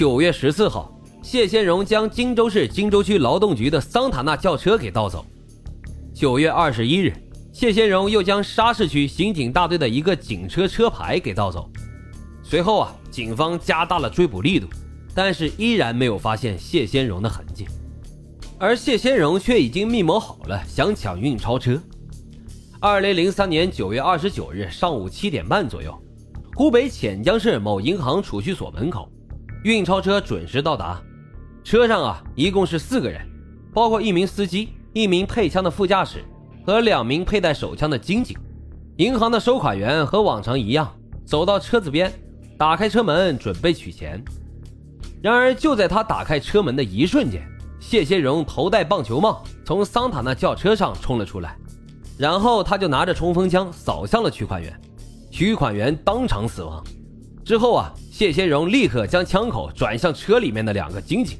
九月十四号，谢先荣将荆州市荆州区劳动局的桑塔纳轿车给盗走。九月二十一日，谢先荣又将沙市区刑警大队的一个警车车牌给盗走。随后啊，警方加大了追捕力度，但是依然没有发现谢先荣的痕迹。而谢先荣却已经密谋好了，想抢运钞车。二零零三年九月二十九日上午七点半左右，湖北潜江市某银行储蓄所门口，运钞车准时到达。车上啊，一共是四个人，包括一名司机、一名配枪的副驾驶和两名佩戴手枪的金警。银行的收款员和往常一样，走到车子边，打开车门准备取钱。然而，就在他打开车门的一瞬间，谢先荣头戴棒球帽，从桑塔纳轿车上冲了出来。然后他就拿着冲锋枪扫向了取款员，取款员当场死亡。之后啊，谢先荣立刻将枪口转向车里面的两个警警，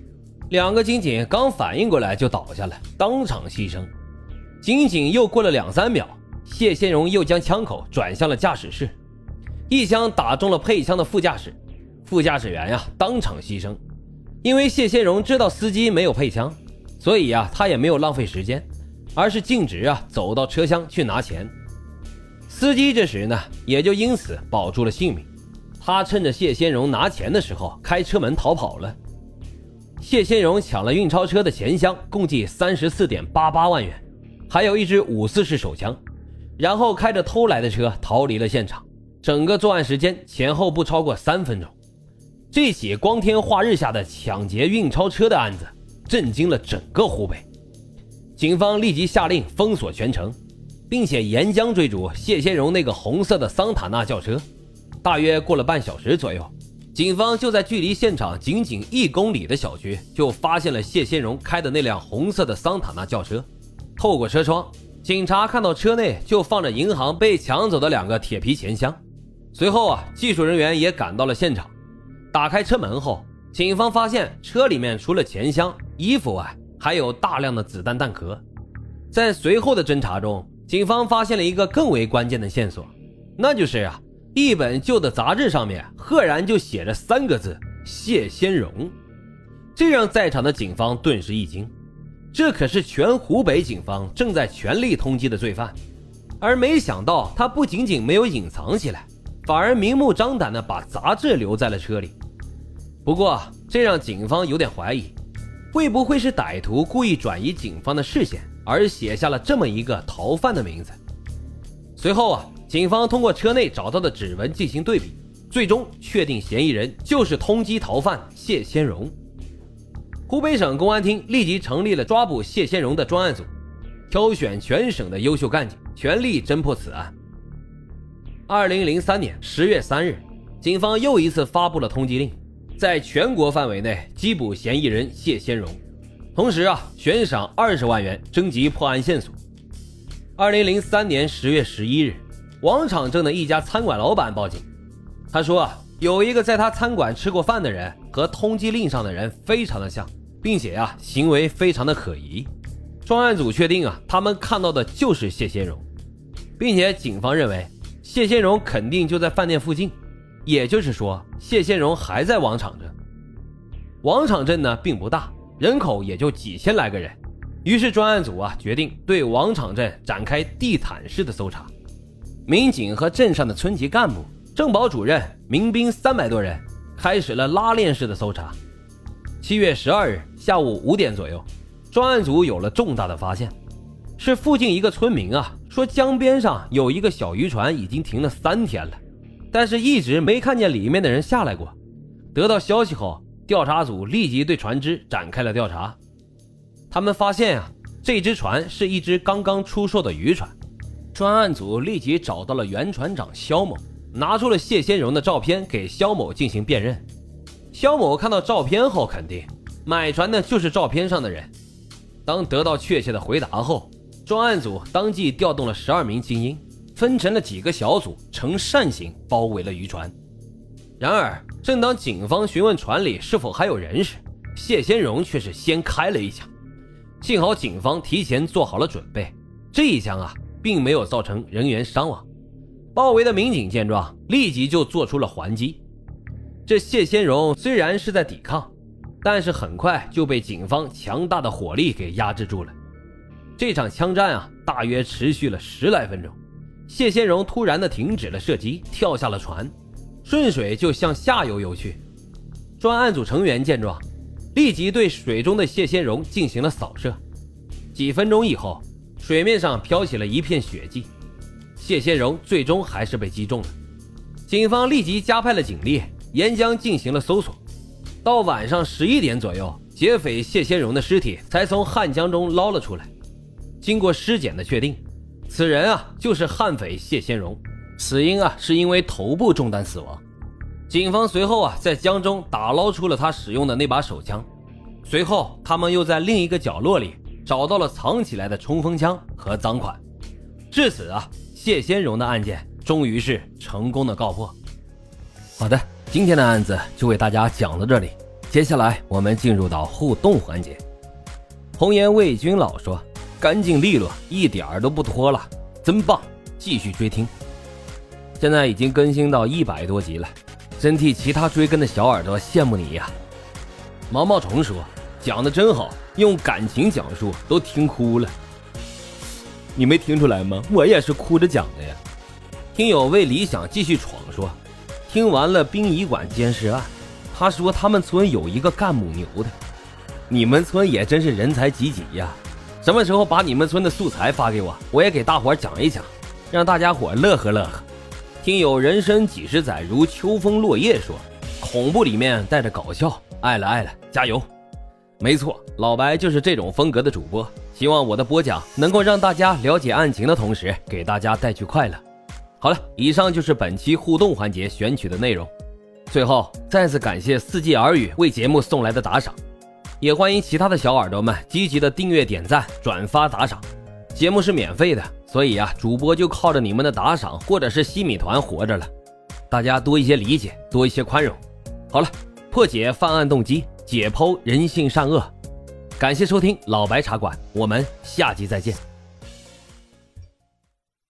两个警警刚反应过来就倒下了，当场牺牲。仅仅又过了两三秒，谢先荣又将枪口转向了驾驶室，一枪打中了配枪的副驾驶，副驾驶员呀当场牺牲。因为谢先荣知道司机没有配枪，所以呀他也没有浪费时间。而是径直啊走到车厢去拿钱，司机这时呢也就因此保住了性命。他趁着谢先荣拿钱的时候开车门逃跑了。谢先荣抢了运钞车的钱箱，共计三十四点八八万元，还有一支五四式手枪，然后开着偷来的车逃离了现场。整个作案时间前后不超过三分钟。这起光天化日下的抢劫运钞车的案子，震惊了整个湖北。警方立即下令封锁全城，并且沿江追逐谢先荣那个红色的桑塔纳轿车。大约过了半小时左右，警方就在距离现场仅仅一公里的小区就发现了谢先荣开的那辆红色的桑塔纳轿车。透过车窗，警察看到车内就放着银行被抢走的两个铁皮钱箱。随后啊，技术人员也赶到了现场。打开车门后，警方发现车里面除了钱箱、衣服外，还有大量的子弹弹壳，在随后的侦查中，警方发现了一个更为关键的线索，那就是啊，一本旧的杂志上面赫然就写着三个字“谢先荣”，这让在场的警方顿时一惊，这可是全湖北警方正在全力通缉的罪犯，而没想到他不仅仅没有隐藏起来，反而明目张胆地把杂志留在了车里。不过，这让警方有点怀疑。会不会是歹徒故意转移警方的视线，而写下了这么一个逃犯的名字？随后啊，警方通过车内找到的指纹进行对比，最终确定嫌疑人就是通缉逃犯谢先荣。湖北省公安厅立即成立了抓捕谢先荣的专案组，挑选全省的优秀干警，全力侦破此案。二零零三年十月三日，警方又一次发布了通缉令。在全国范围内缉捕嫌疑人谢先荣，同时啊悬赏二十万元征集破案线索。二零零三年十月十一日，王场镇的一家餐馆老板报警，他说啊有一个在他餐馆吃过饭的人和通缉令上的人非常的像，并且啊行为非常的可疑。专案组确定啊他们看到的就是谢先荣，并且警方认为谢先荣肯定就在饭店附近。也就是说，谢先荣还在王场镇。王场镇呢并不大，人口也就几千来个人。于是专案组啊决定对王场镇展开地毯式的搜查。民警和镇上的村级干部、政保主任、民兵三百多人开始了拉链式的搜查。七月十二日下午五点左右，专案组有了重大的发现，是附近一个村民啊说江边上有一个小渔船已经停了三天了。但是，一直没看见里面的人下来过。得到消息后，调查组立即对船只展开了调查。他们发现啊，这只船是一只刚刚出售的渔船。专案组立即找到了原船长肖某，拿出了谢先荣的照片给肖某进行辨认。肖某看到照片后，肯定买船的就是照片上的人。当得到确切的回答后，专案组当即调动了十二名精英。分成了几个小组，呈扇形包围了渔船。然而，正当警方询问船里是否还有人时，谢先荣却是先开了一枪。幸好警方提前做好了准备，这一枪啊，并没有造成人员伤亡。包围的民警见状，立即就做出了还击。这谢先荣虽然是在抵抗，但是很快就被警方强大的火力给压制住了。这场枪战啊，大约持续了十来分钟。谢先荣突然的停止了射击，跳下了船，顺水就向下游游去。专案组成员见状，立即对水中的谢先荣进行了扫射。几分钟以后，水面上飘起了一片血迹，谢先荣最终还是被击中了。警方立即加派了警力。沿江进行了搜索，到晚上十一点左右，劫匪谢先荣的尸体才从汉江中捞了出来。经过尸检的确定，此人啊就是悍匪谢先荣，死因啊是因为头部中弹死亡。警方随后啊在江中打捞出了他使用的那把手枪，随后他们又在另一个角落里找到了藏起来的冲锋枪和赃款。至此啊，谢先荣的案件终于是成功的告破。好的。今天的案子就为大家讲到这里，接下来我们进入到互动环节。红颜魏君老说：“干净利落，一点儿都不拖拉，真棒！”继续追听。现在已经更新到一百多集了，真替其他追更的小耳朵羡慕你呀。毛毛虫说：“讲的真好，用感情讲述，都听哭了。”你没听出来吗？我也是哭着讲的呀。听友为理想继续闯说。听完了殡仪馆监视案，他说他们村有一个干母牛的，你们村也真是人才济济呀！什么时候把你们村的素材发给我，我也给大伙讲一讲，让大家伙乐呵乐呵。听有人生几十载如秋风落叶说，恐怖里面带着搞笑，爱了爱了，加油！没错，老白就是这种风格的主播，希望我的播讲能够让大家了解案情的同时，给大家带去快乐。好了，以上就是本期互动环节选取的内容。最后，再次感谢四季耳语为节目送来的打赏，也欢迎其他的小耳朵们积极的订阅、点赞、转发、打赏。节目是免费的，所以啊，主播就靠着你们的打赏或者是西米团活着了。大家多一些理解，多一些宽容。好了，破解犯案动机，解剖人性善恶。感谢收听老白茶馆，我们下集再见。